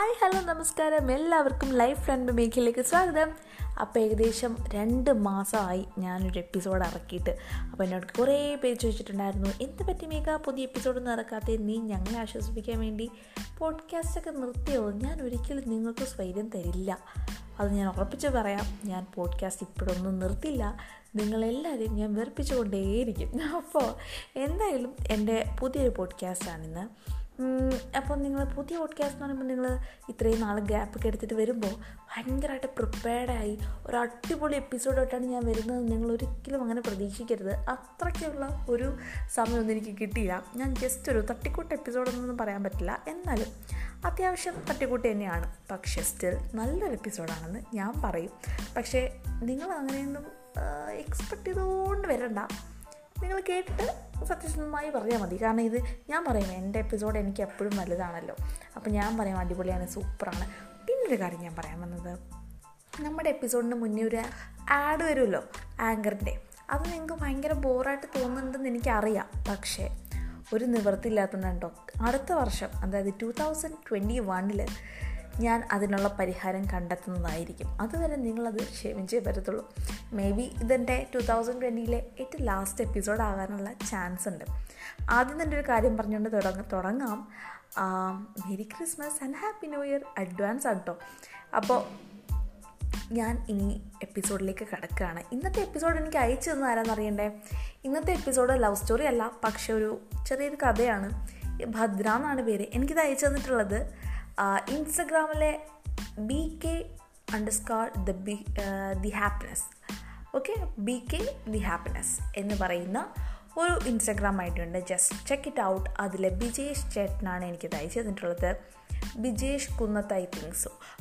Hi hello നമസ്കാരം. എല്ലാവർക്കും life front മേഖലയിലേക്ക് സ്വാഗതം. അപ്പോൾ ഏകദേശം രണ്ട് മാസമായി ഞാനൊരു എപ്പിസോഡ് ഇറക്കിയിട്ട്. അപ്പോൾ എന്നോട് കുറേ പേര് ചോദിച്ചിട്ടുണ്ടായിരുന്നു എന്ത് പറ്റി മേഘ? പുതിയ എപ്പിസോഡൊന്നും ഇറക്കാത്ത? നീ ഞങ്ങളെ ആശ്വസിപ്പിക്കാൻ വേണ്ടി പോഡ്കാസ്റ്റൊക്കെ നിർത്തിയോ? ഞാൻ ഒരിക്കലും നിങ്ങൾക്ക് സ്വൈര്യം തരില്ല. അത് ഞാൻ ഉറപ്പിച്ച് പറയാം ഞാൻ പോഡ്കാസ്റ്റ് ഇപ്പോഴൊന്നും നിർത്തില്ല. നിങ്ങളെല്ലാവരെയും ഞാൻ വെറുപ്പിച്ചുകൊണ്ടേയിരിക്കും. അപ്പോൾ എന്തായാലും എന്റെ പുതിയൊരു പോഡ്കാസ്റ്റാണിന്ന് അപ്പോൾ നിങ്ങൾ പുതിയ പോഡ്കാസ്റ്റ് എന്ന് പറയുമ്പോൾ നിങ്ങൾ ഇത്രയും നാൾ ഗ്യാപ്പൊക്കെ എടുത്തിട്ട് വരുമ്പോൾ ഭയങ്കരമായിട്ട് പ്രിപ്പയർഡായി ഒരു അടിപൊളി എപ്പിസോഡായിട്ടാണ് ഞാൻ വരുന്നത്. നിങ്ങൾ ഒരിക്കലും അങ്ങനെ പ്രതീക്ഷിക്കരുത്. അത്രയ്ക്കുള്ള ഒരു സമയമൊന്നും എനിക്ക് കിട്ടിയില്ല. ഞാൻ ജസ്റ്റ് ഒരു തട്ടിക്കൂട്ട് എപ്പിസോഡൊന്നും പറയാൻ പറ്റില്ല. എന്നാലും അത്യാവശ്യം തട്ടിക്കൂട്ട് തന്നെയാണ്. പക്ഷേ സ്റ്റിൽ നല്ലൊരു എപ്പിസോഡാണെന്ന് ഞാൻ പറയും. പക്ഷേ നിങ്ങൾ അങ്ങനെയൊന്നും എക്സ്പെക്റ്റ് ചെയ്തുകൊണ്ട് വരണ്ട. നിങ്ങൾ കേട്ടിട്ട് സത്യസന്ധമായി പറഞ്ഞാൽ മതി. കാരണം ഇത് ഞാൻ പറയും എന്റെ എപ്പിസോഡ് എനിക്ക് എപ്പോഴും വലുതാണല്ലോ അപ്പോൾ ഞാൻ പറയാം അടിപൊളിയാണ് സൂപ്പറാണ്. പിന്നൊരു കാര്യം ഞാൻ പറയാൻ വന്നത്. നമ്മുടെ എപ്പിസോഡിന് മുന്നേ ഒരു ആഡ് വരുമല്ലോ ആങ്കറിന്റെ അത് നിങ്ങൾക്ക് ഭയങ്കര ബോറായിട്ട് തോന്നുന്നുണ്ടെന്ന് എനിക്കറിയാം. പക്ഷേ ഒരു നിവൃത്തിയില്ലാത്തതുണ്ടോ അടുത്ത വർഷം അതായത് ടു തൗസൻഡ് ട്വന്റി വണ്ണിൽ ഞാൻ അതിനുള്ള പരിഹാരം കണ്ടെത്തുന്നതായിരിക്കും. അതുവരെ നിങ്ങളത് ക്ഷമിച്ചേ പറ്റത്തുള്ളൂ. മേ ബി ഇതെന്റെ ടു തൗസൻഡ് ട്വന്റിയിലെ ഏറ്റവും ലാസ്റ്റ് എപ്പിസോഡ് ആകാനുള്ള ചാൻസ് ഉണ്ട്. ആദ്യം തന്നെ ഒരു കാര്യം പറഞ്ഞുകൊണ്ട് തുടങ്ങ തുടങ്ങാം. Merry Christmas and happy new year advance ആണ് കേട്ടോ അപ്പോൾ ഞാൻ ഇനി എപ്പിസോഡിലേക്ക് കിടക്കുകയാണ്. ഇന്നത്തെ എപ്പിസോഡ് എനിക്ക് അയച്ചു തന്ന ആരാന്ന് അറിയണ്ടേ? ഇന്നത്തെ എപ്പിസോഡ് ലവ് സ്റ്റോറി അല്ല പക്ഷെ ഒരു ചെറിയൊരു കഥയാണ്. ഭദ്ര എന്നാണ് പേര്. എനിക്കിത് അയച്ചു തന്നിട്ടുള്ളത് ഇൻസ്റ്റഗ്രാമിലെ B K underscore the B the happiness okay B K the happiness എന്ന് പറയുന്ന ഒരു ഇൻസ്റ്റഗ്രാം ആയിട്ടുണ്ട് ജസ്റ്റ് ചെക്ക് ഇറ്റ് ഔട്ട് അതിൽ ബിജേഷ് ചേട്ടനാണ് എനിക്കിത് അയച്ചു തന്നിട്ടുള്ളത്. ബിജേഷ് കുന്നത്ത് ഐ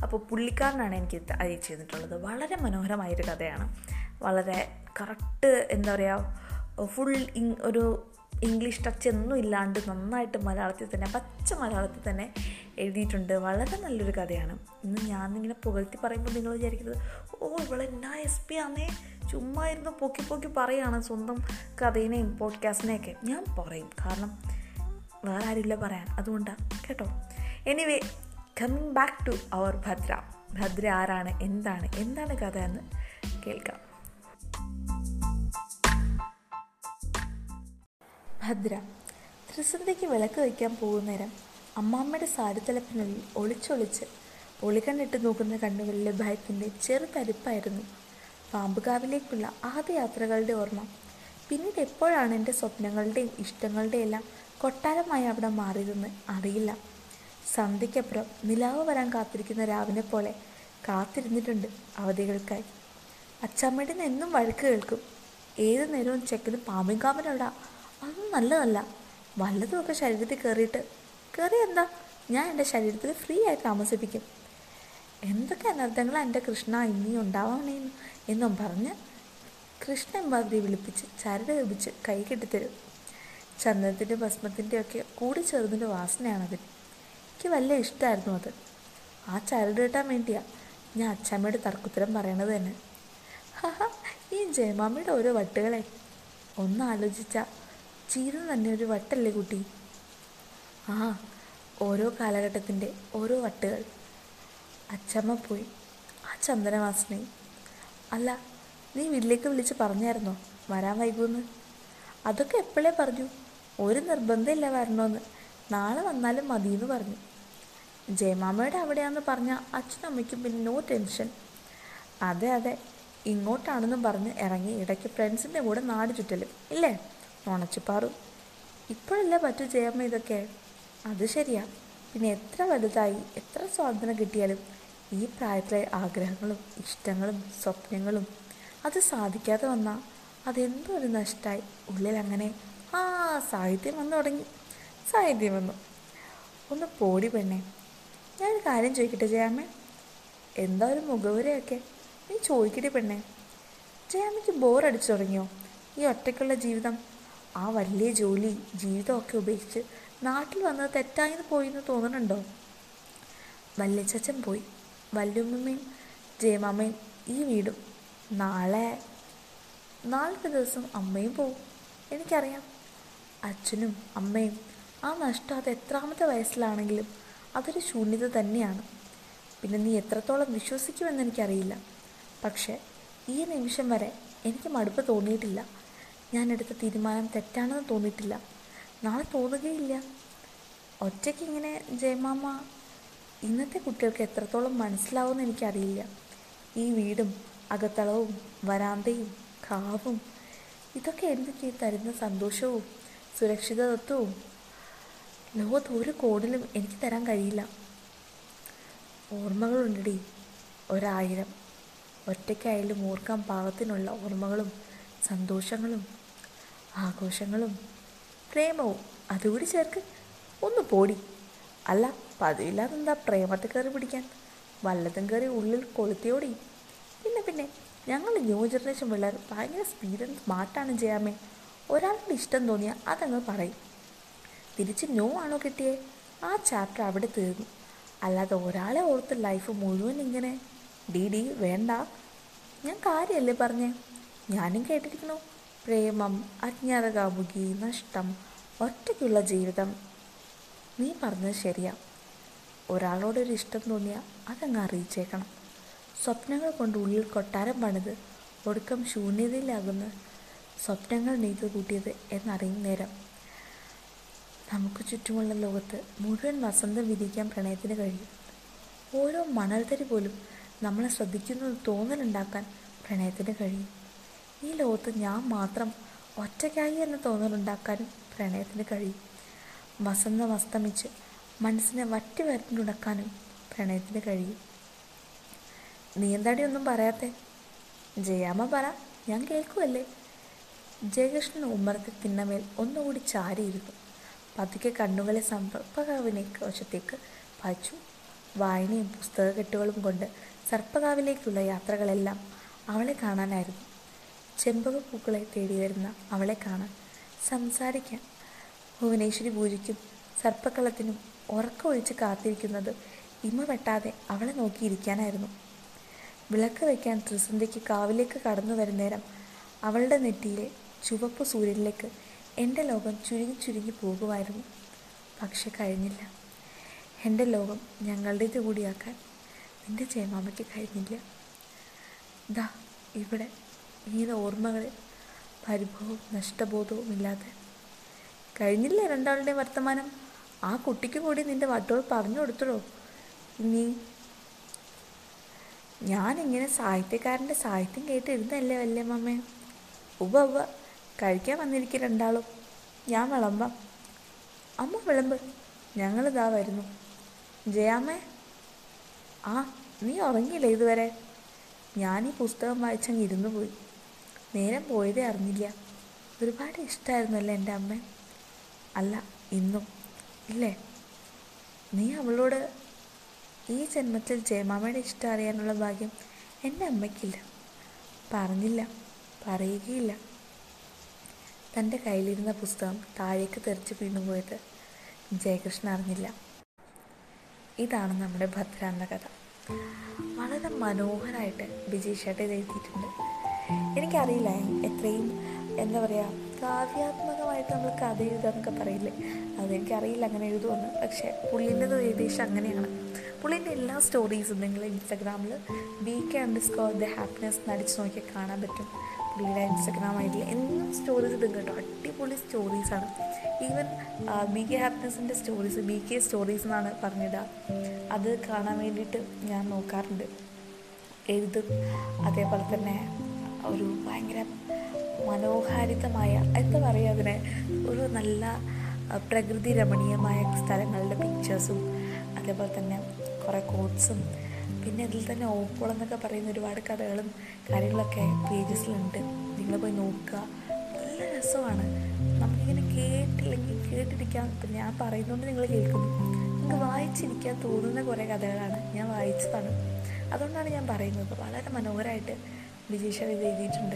അപ്പോൾ പുള്ളിക്കാരനാണ് എനിക്ക് അയച്ചു തന്നിട്ടുള്ളത്. വളരെ മനോഹരമായൊരു കഥയാണ്. വളരെ കറക്റ്റ് എന്താ പറയുക ഫുൾ ഒരു ഇംഗ്ലീഷ് ടച്ച് ഒന്നും ഇല്ലാണ്ട് നന്നായിട്ട് മലയാളത്തിൽ തന്നെ പച്ച മലയാളത്തിൽ തന്നെ എഴുതിയിട്ടുണ്ട്. വളരെ നല്ലൊരു കഥയാണ്. ഇന്ന് ഞാനിങ്ങനെ പുകഴ്ത്തി പറയുമ്പോൾ നിങ്ങൾ വിചാരിക്കുന്നത് ഓ ഇവളെ എന്നാ എസ് പി ആണേ ചുമ്മാ ഇരുന്ന് പൊക്കി പൊക്കി പറയുകയാണ് സ്വന്തം കഥേനെയും പോഡ്കാസ്റ്റിനെയൊക്കെ ഞാൻ പറയും കാരണം വേറെ ആരുമില്ല പറയാൻ. അതുകൊണ്ടാണ് കേട്ടോ. Anyway coming back to our Bhadra. Bhadra ആരാണ്? എന്താണ്? എന്താണ് കഥ എന്ന് കേൾക്കാം. ഭദ്ര. ത്രിസന്ധ്യയ്ക്ക് വിളക്ക് വയ്ക്കാൻ പോകുന്നേരം അമ്മാമ്മയുടെ സാരിത്തലപ്പിനുള്ളിൽ ഒളിച്ചൊളിച്ച് ഒളികണ്ണിട്ട് നോക്കുന്ന കണ്ണുകളിലെ ഭയത്തിന്റെ ചെറുതരിപ്പായിരുന്നു പാമ്പുകാവിലേക്കുള്ള ആദ്യ യാത്രകളുടെ ഓർമ്മ. പിന്നീട് എപ്പോഴാണ് എന്റെ സ്വപ്നങ്ങളുടെയും ഇഷ്ടങ്ങളുടെയും എല്ലാം കൊട്ടാരമായി അവിടെ മാറിയതെന്ന് അറിയില്ല. സന്ധ്യയ്ക്കപ്പുറം നിലാവ് വരാൻ കാത്തിരിക്കുന്ന രാവിനെ പോലെ കാത്തിരുന്നിട്ടുണ്ട് അവധികൾക്കായി. അച്ചമ്മയുടെ എന്നും വഴക്ക് കേൾക്കും. ഏത് നേരവും ചെക്കന് പാമ്പിൻകാമനോടാ അതൊന്നും നല്ലതല്ല. വല്ലതുമൊക്കെ ശരീരത്തിൽ കയറിയിട്ട് കയറി എന്താ? ഞാൻ എന്റെ ശരീരത്തിൽ ഫ്രീ ആയി താമസിപ്പിക്കും. എന്തൊക്കെ അനർത്ഥങ്ങൾ എന്റെ കൃഷ്ണ ഇനി ഉണ്ടാവണേ എന്നും പറഞ്ഞ് കൃഷ്ണൻ ബാദ്രി വിളിപ്പിച്ച് ചരട് വിളിപ്പിച്ച് കൈ കെട്ടിത്തരും. ചന്ദനത്തിന്റെ ഭസ്മത്തിന്റെ ഒക്കെ കൂടി ചേർന്നൊരു വാസനയാണത്. എനിക്ക് വലിയ ഇഷ്ടമായിരുന്നു അത്. ആ ചരട് കിട്ടാൻ വേണ്ടിയാ ഞാൻ അച്ഛമ്മയുടെ തർക്കുത്തരം പറയണത് തന്നെ. ഈ ജയമാമ്മയുടെ ഓരോ വട്ടുകളെ ഒന്ന് ആലോചിച്ചാൽ ജീവിതം തന്നെ ഒരു വട്ടല്ലേ കുട്ടി? ആ ഓരോ കാലഘട്ടത്തിന്റെ ഓരോ വട്ടുകൾ. അച്ചമ്മ പോയി. ആ ചന്ദനവാസനയും അല്ല നീ വീട്ടിലേക്ക് വിളിച്ച് പറഞ്ഞായിരുന്നോ? വരാൻ വൈകുമെന്ന് അതൊക്കെ എപ്പോഴേ പറഞ്ഞു? ഒരു നിർബന്ധമില്ല വരണമെന്ന്. നാളെ വന്നാലും മതിയെന്ന് പറഞ്ഞു. ജയമാമയുടെ അവിടെയാണെന്ന് പറഞ്ഞ അച്ഛനും അമ്മയ്ക്കും പിന്നെ നോ ടെൻഷൻ അതെ അതെ. ഇങ്ങോട്ടാണെന്നും പറഞ്ഞ് ഇറങ്ങി ഇടയ്ക്ക് ഫ്രണ്ട്സിന്റെ കൂടെ നാട് ചുറ്റലും. ഇല്ലേ? ഉണച്ചിപ്പാറും ഇപ്പോഴല്ലേ പറ്റൂ ജയമ്മ ഇതൊക്കെ? അത് ശരിയാ. പിന്നെ എത്ര വലുതായി എത്ര സ്വാതന്ത്ര്യം കിട്ടിയാലും ഈ പ്രായത്തിലെ ആഗ്രഹങ്ങളും ഇഷ്ടങ്ങളും സ്വപ്നങ്ങളും അത് സാധിക്കാതെ വന്നാൽ അതെന്തോ ഒരു നഷ്ടമായി ഉള്ളിൽ അങ്ങനെ ആ സാഹിത്യം വന്നു തുടങ്ങി. സാഹിത്യം വന്നു. ഒന്ന് പോടി പെണ്ണേ. ഞാനൊരു കാര്യം ചോദിക്കട്ടെ ജയാമ്മ? എന്താ ഒരു മുഖവരയൊക്കെ? നീ ചോദിക്കട്ടെ പെണ്ണേ. ജയാമ്മയ്ക്ക് ബോറടിച്ചു തുടങ്ങിയോ? ഈ ഒറ്റയ്ക്കുള്ള ജീവിതം ആ വലിയ ജോലി ജീവിതമൊക്കെ ഉപേക്ഷിച്ച് നാട്ടിൽ വന്നത് തെറ്റായെന്ന് പോയിന്ന് തോന്നുന്നുണ്ടോ? വല്യച്ചൻ പോയി. വല്യമ്മയും ജയമാമയും ഈ വീടും. നാളെ നാളത്തെ ദിവസം അമ്മയും പോവും. എനിക്കറിയാം. അച്ഛനും അമ്മയും ആ നഷ്ടം അത് എത്രാമത്തെ വയസ്സിലാണെങ്കിലും അതൊരു ശൂന്യത തന്നെയാണ്. പിന്നെ നീ എത്രത്തോളം വിശ്വസിക്കുമെന്ന് എനിക്കറിയില്ല. പക്ഷേ ഈ നിമിഷം വരെ എനിക്ക് മടുപ്പ് തോന്നിയിട്ടില്ല. ഞാൻ എടുത്ത തീരുമാനം തെറ്റാണെന്ന് തോന്നിയിട്ടില്ല. നാളെ തോന്നുകയില്ല. ഒറ്റയ്ക്ക് ഇങ്ങനെ ജയമാമ ഇന്നത്തെ കുട്ടികൾക്ക് എത്രത്തോളം മനസ്സിലാവുമെന്ന് എനിക്കറിയില്ല. ഈ വീടും അകത്തളവും വരാന്തയും കാവും ഇതൊക്കെ എനിക്ക് തരുന്ന സന്തോഷവും സുരക്ഷിതത്വവും ലോകത്ത് ഒരു കോടിലും എനിക്ക് തരാൻ കഴിയില്ല. ഓർമ്മകളുണ്ടടി. ഒരായിരം. ഒറ്റയ്ക്കായാലും ഓർക്കാൻ പാകത്തിനുള്ള ഓർമ്മകളും സന്തോഷങ്ങളും ആഘോഷങ്ങളും പ്രേമവും അതുകൂടി ചേർക്ക്. ഒന്ന് പോടി. അല്ല പതിവില്ലാതെ എന്താ പ്രേമത്തെ കയറി പിടിക്കാൻ? വല്ലതും കയറി ഉള്ളിൽ കൊളുത്തിയോടി. പിന്നെ പിന്നെ ഞങ്ങൾ ന്യൂ ജനറേഷൻ പിള്ളേർ ഭയങ്കര സ്പീഡ് സ്മാർട്ടാണ് ചെയ്യാമേ. ഒരാളുടെ ഇഷ്ടം തോന്നിയാൽ അതങ്ങ് പറയും. തിരിച്ച് നോ ആണോ കിട്ടിയേ? ആ ചാപ്റ്റർ അവിടെ തീർന്നു. അല്ലാതെ ഒരാളെ ഓർത്ത് ലൈഫ് മുഴുവൻ ഇങ്ങനെ ഡി ഡി വേണ്ട. ഞാൻ കാര്യമല്ലേ പറഞ്ഞേ? ഞാനും കേട്ടിരിക്കണു പ്രേമം അജ്ഞാത കാമുകി നഷ്ടം ഒറ്റയ്ക്കുള്ള ജീവിതം. നീ പറഞ്ഞത് ശരിയാ. ഒരാളോടൊരു ഇഷ്ടം തോന്നിയാൽ അതങ്ങ് അറിയിച്ചേക്കണം. സ്വപ്നങ്ങൾ കൊണ്ട് ഉള്ളിൽ കൊട്ടാരം പണിത് ഒടുക്കം ശൂന്യതയിലാകുന്ന സ്വപ്നങ്ങൾ നെയ്തു കൂട്ടിയത് എന്നറിയും നേരം. നമുക്ക് ചുറ്റുമുള്ള ലോകത്ത് മുഴുവൻ വസന്തം വിധിക്കാൻ പ്രണയത്തിന് കഴിയും. ഓരോ മണൽത്തരി പോലും നമ്മളെ ശ്രദ്ധിക്കുന്നത് തോന്നലുണ്ടാക്കാൻ പ്രണയത്തിന് കഴിയും. ഈ ലോകത്ത് ഞാൻ മാത്രം ഒറ്റയ്ക്കായി എന്ന തോന്നലുണ്ടാക്കാനും പ്രണയത്തിന് കഴിയും. വസന്തം അസ്തമിച്ച് മനസ്സിനെ വറ്റി വരണ്ടുണക്കാനും പ്രണയത്തിന് കഴിയും. നീ പറയാത്ത ഒന്നും പറയാത്തെ? ജയാമ്മ പറ ഞാൻ കേൾക്കുമല്ലേ ജയകൃഷ്ണൻ ഉമ്മറത്തെ തിണ്ണമേൽ ഒന്നുകൂടി ചാരിയിരുന്നു. പതുക്കെ കണ്ണുകളെ സർപ്പകാവിനെ വശത്തേക്ക് പായിച്ചു വായനയും പുസ്തകക്കെട്ടുകളും കൊണ്ട് സർപ്പകാവിലേക്കുള്ള യാത്രകളെല്ലാം അവളെ കാണാനായിരുന്നു. ചെമ്പകപ്പൂക്കളെ തേടി വരുന്ന അവളെ കാണാൻ സംസാരിക്കാൻ ഭുവനേശ്വരി പൂജയ്ക്കും സർപ്പക്കളത്തിനും ഉറക്കമൊഴിച്ച് കാത്തിരിക്കുന്നത് ഇമ വെട്ടാതെ അവളെ നോക്കിയിരിക്കാനായിരുന്നു. വിളക്ക് വയ്ക്കാൻ ത്രിസന്ധ്യയ്ക്ക് കാവിലേക്ക് കടന്നു വരുന്നേരം അവളുടെ നെറ്റിയിലെ ചുവപ്പ് സൂര്യനിലേക്ക് എന്റെ ലോകം ചുരുങ്ങി ചുരുങ്ങി പോകുമായിരുന്നു. പക്ഷെ കഴിഞ്ഞില്ല. എന്റെ ലോകം ഞങ്ങളുടേത് കൂടിയാക്കാൻ നിന്റെ ചേമാമയ്ക്ക് കഴിഞ്ഞില്ല. ദാ ഇവിടെ ഇങ്ങനെ ഓർമ്മകളിൽ പരിഭവവും നഷ്ടബോധവും ഇല്ലാതെ. കഴിഞ്ഞില്ലേ രണ്ടാളുടെയും വർത്തമാനം? ആ കുട്ടിക്ക് കൂടി നിന്റെ വട്ടോൾ പറഞ്ഞു കൊടുത്തോ നീ ഞാനിങ്ങനെ സാഹിത്യക്കാരന്റെ സാഹിത്യം കേട്ടിരുന്നല്ലേ വല്ലേ മമ്മേ ഉവ ഉവ കഴിക്കാൻ വന്നിരിക്കും രണ്ടാളും. ഞാൻ വിളമ്പാം. അമ്മ വിളമ്പ്. ഞങ്ങളിതാ വരുന്നു. ജയാമ്മേ ആ നീ ഉറങ്ങിയില്ല ഇതുവരെ? ഞാൻ ഈ പുസ്തകം വായിച്ചങ്ങ് ഇരുന്നു പോയി. നേരം പോയതേ അറിഞ്ഞില്ല. ഒരുപാട് ഇഷ്ടമായിരുന്നല്ലേ എന്റെ അമ്മ അല്ല ഇന്നും. ഇല്ലേ? നീ അവളോട് ഈ ജന്മത്തിൽ ജയമാമയുടെ ഇഷ്ടം അറിയാനുള്ള ഭാഗ്യം എന്റെ അമ്മയ്ക്കില്ല. പറഞ്ഞില്ല പറയുകയില്ല. തന്റെ കയ്യിലിരുന്ന പുസ്തകം താഴേക്ക് തെറിച്ച് വീണുപോയത് ജയകൃഷ്ണൻ അറിഞ്ഞില്ല. ഇതാണ് നമ്മുടെ ഭദ്ര എന്ന കഥ വളരെ മനോഹരമായിട്ട് ബിജീഷ് ചേട്ടൻ എഴുതിയിട്ടുണ്ട്. എനിക്കറിയില്ല എത്രയും എന്താ പറയുക കാവ്യാത്മകമായിട്ട് നമ്മൾ കഥ എഴുതാന്നൊക്കെ പറയില്ലേ? അതെനിക്കറിയില്ല അങ്ങനെ എഴുതുമെന്ന് പക്ഷേ പുള്ളിന്റെത് ഏകദേശം അങ്ങനെയാണ്. പുള്ളിന്റെ എല്ലാ സ്റ്റോറീസും നിങ്ങൾ ഇൻസ്റ്റഗ്രാമിൽ B K underscore the happiness നടിച്ച് നോക്കിയാൽ കാണാൻ പറ്റും. പുള്ളിയുടെ ഇൻസ്റ്റഗ്രാം ഐ ഡിയിൽ എന്നും സ്റ്റോറീസ് ഇടും കേട്ടോ. അടിപൊളി സ്റ്റോറീസാണ് ഈവൻ ബി കെ ഹാപ്പിനെസിന്റെ സ്റ്റോറീസ് ബി കെ സ്റ്റോറീസ് എന്നാണ് പറഞ്ഞിടുക അത് കാണാൻ വേണ്ടിയിട്ട് ഞാൻ നോക്കാറുണ്ട്. എഴുതും. അതേപോലെ തന്നെ ഒരു ഭയങ്കര മനോഹാരിതമായ എന്താ പറയുക അതിനെ ഒരു നല്ല പ്രകൃതി രമണീയമായ സ്ഥലങ്ങളുടെ പിക്ചേഴ്സും അതേപോലെ തന്നെ കുറേ കോട്ട്സും പിന്നെ അതിൽ തന്നെ ഓപ്പോളെന്നൊക്കെ പറയുന്ന ഒരുപാട് കഥകളും കാര്യങ്ങളൊക്കെ പേജസിലുണ്ട് നിങ്ങൾ പോയി നോക്കുക. നല്ല രസമാണ്. നമുക്കിങ്ങനെ കേട്ടില്ലെങ്കിൽ കേട്ടിരിക്കാൻ ഇപ്പം ഞാൻ പറയുന്നതുകൊണ്ട് നിങ്ങൾ കേൾക്കുന്നു. നിങ്ങൾക്ക് വായിച്ചിരിക്കാൻ തോന്നുന്ന കുറേ കഥകളാണ് ഞാൻ വായിച്ചതാണ്. അതുകൊണ്ടാണ് ഞാൻ പറയുന്നത്. വളരെ മനോഹരമായിട്ട് വിജീഷ ഇത് എഴുതിയിട്ടുണ്ട്.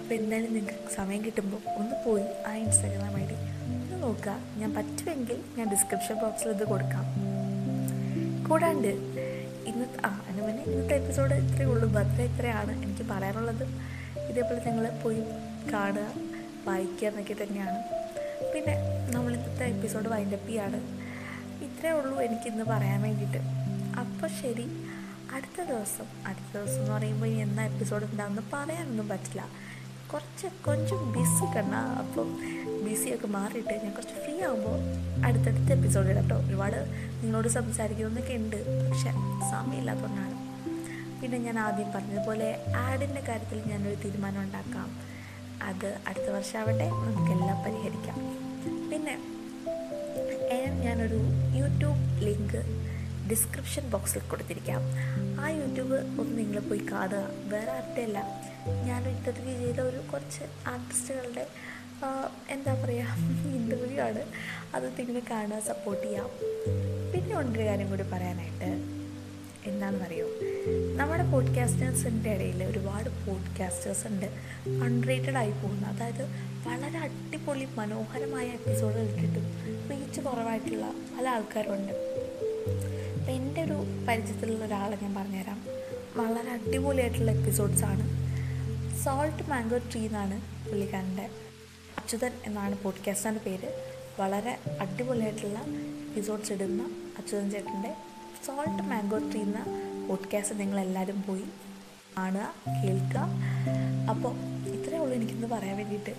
അപ്പോൾ എന്തായാലും നിങ്ങൾക്ക് സമയം കിട്ടുമ്പോൾ ഒന്ന് പോയി ആ ഇൻസ്റ്റാഗ്രാം ഐ ഡി ഒന്ന് നോക്കുക. ഞാൻ പറ്റുമെങ്കിൽ ഞാൻ ഡിസ്ക്രിപ്ഷൻ ബോക്സിൽ ഇത് കൊടുക്കാം. കൂടാണ്ട് ഇന്നത്തെ ആ അതിന് മുന്നേ ഇന്നത്തെ എപ്പിസോഡ് ഇത്രയേ ഉള്ളൂ. ഭദ്ര ഇത്രയാണ് എനിക്ക് പറയാനുള്ളത്. ഇതേപോലെ നിങ്ങൾ പോയി കാണുക വായിക്കുക എന്നൊക്കെ തന്നെയാണ്. പിന്നെ നമ്മൾ ഇന്നത്തെ എപ്പിസോഡ് വൈൻഡപ്പ് ചെയ്യാണ്. ഇത്രയേ ഉള്ളൂ എനിക്കിന്ന് പറയാൻ വേണ്ടിയിട്ട്. അപ്പോൾ ശരി. അടുത്ത ദിവസം അടുത്ത ദിവസം എന്ന് പറയുമ്പോൾ ഇനി എന്നാ എപ്പിസോഡ് ഉണ്ടാകുമെന്ന് പറയാനൊന്നും പറ്റില്ല. കുറച്ച് കൊഞ്ചും ബിസി കണ്ണ അപ്പം ബിസിയൊക്കെ മാറിയിട്ട് ഞാൻ കുറച്ച് ഫ്രീ ആകുമ്പോൾ അടുത്തടുത്ത എപ്പിസോഡ് കേട്ടോ ഒരുപാട് നിങ്ങളോട് സംസാരിക്കുന്നൊക്കെ ഉണ്ട് പക്ഷെ സമയമില്ലാത്തതുകൊണ്ടാണ് പിന്നെ ഞാൻ ആദ്യം പറഞ്ഞതുപോലെ ആഡിന്റെ കാര്യത്തിൽ ഞാനൊരു തീരുമാനം ഉണ്ടാക്കാം. അത് അടുത്ത വർഷമാവട്ടെ നമുക്കെല്ലാം പരിഹരിക്കാം. പിന്നെ ഞാനൊരു യൂട്യൂബ് ലിങ്ക് ഡിസ്ക്രിപ്ഷൻ ബോക്സിൽ കൊടുത്തിരിക്കാം. ആ യൂട്യൂബ് ഒന്ന് നിങ്ങൾ പോയി കാണുക. വേറെ ആരുടെയല്ല. ഞാൻ ഇന്റർവ്യൂ ചെയ്ത ഒരു കുറച്ച് ആർട്ടിസ്റ്റുകളുടെ എന്താ പറയുക ഇന്റർവ്യൂ ആണ്. അത് നിങ്ങൾ കാണുക സപ്പോർട്ട് ചെയ്യാം. പിന്നെ ഉണ്ടൊരു കാര്യം കൂടി പറയാനായിട്ട് എന്താണെന്നറിയോ? നമ്മുടെ പോഡ്കാസ്റ്റേഴ്സിന്റെ ഇടയിൽ ഒരുപാട് പോഡ്കാസ്റ്റേഴ്സ് ഉണ്ട് അൺറേറ്റഡ് ആയി പോകുന്ന. അതായത് വളരെ അടിപൊളി മനോഹരമായ എപ്പിസോഡുകൾ ഇട്ടിട്ടും റീച്ച് കുറവായിട്ടുള്ള പല ആൾക്കാരുണ്ട്. അപ്പം എന്റെ ഒരു പരിചയത്തിലുള്ള ഒരാളെ ഞാൻ പറഞ്ഞുതരാം. വളരെ അടിപൊളിയായിട്ടുള്ള എപ്പിസോഡ്സാണ് സോൾട്ട് മാംഗോ ട്രീ എന്നാണ് പുള്ളിക്കാരന്റെ അച്യുതൻ എന്നാണ് പോഡ്കാസ്റ്റിന്റെ പേര്. വളരെ അടിപൊളിയായിട്ടുള്ള എപ്പിസോഡ്സ് ഇടുന്ന അച്യുതൻ ചേട്ടന്റെ സോൾട്ട് മാംഗോ ട്രീ എന്ന പോഡ്കാസ്റ്റ് നിങ്ങളെല്ലാവരും പോയി കാണുക കേൾക്കുക. അപ്പോൾ ഇത്രയേ ഉള്ളൂ എനിക്കിന്ന് പറയാൻ വേണ്ടിയിട്ട്.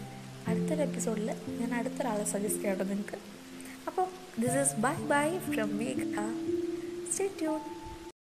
അടുത്തൊരു എപ്പിസോഡിൽ ഞാൻ അടുത്തൊരാളെ സജസ്റ്റ് ചെയ്യട്ടോ നിങ്ങൾക്ക് അപ്പോൾ this is bye bye from Megha Stay tuned.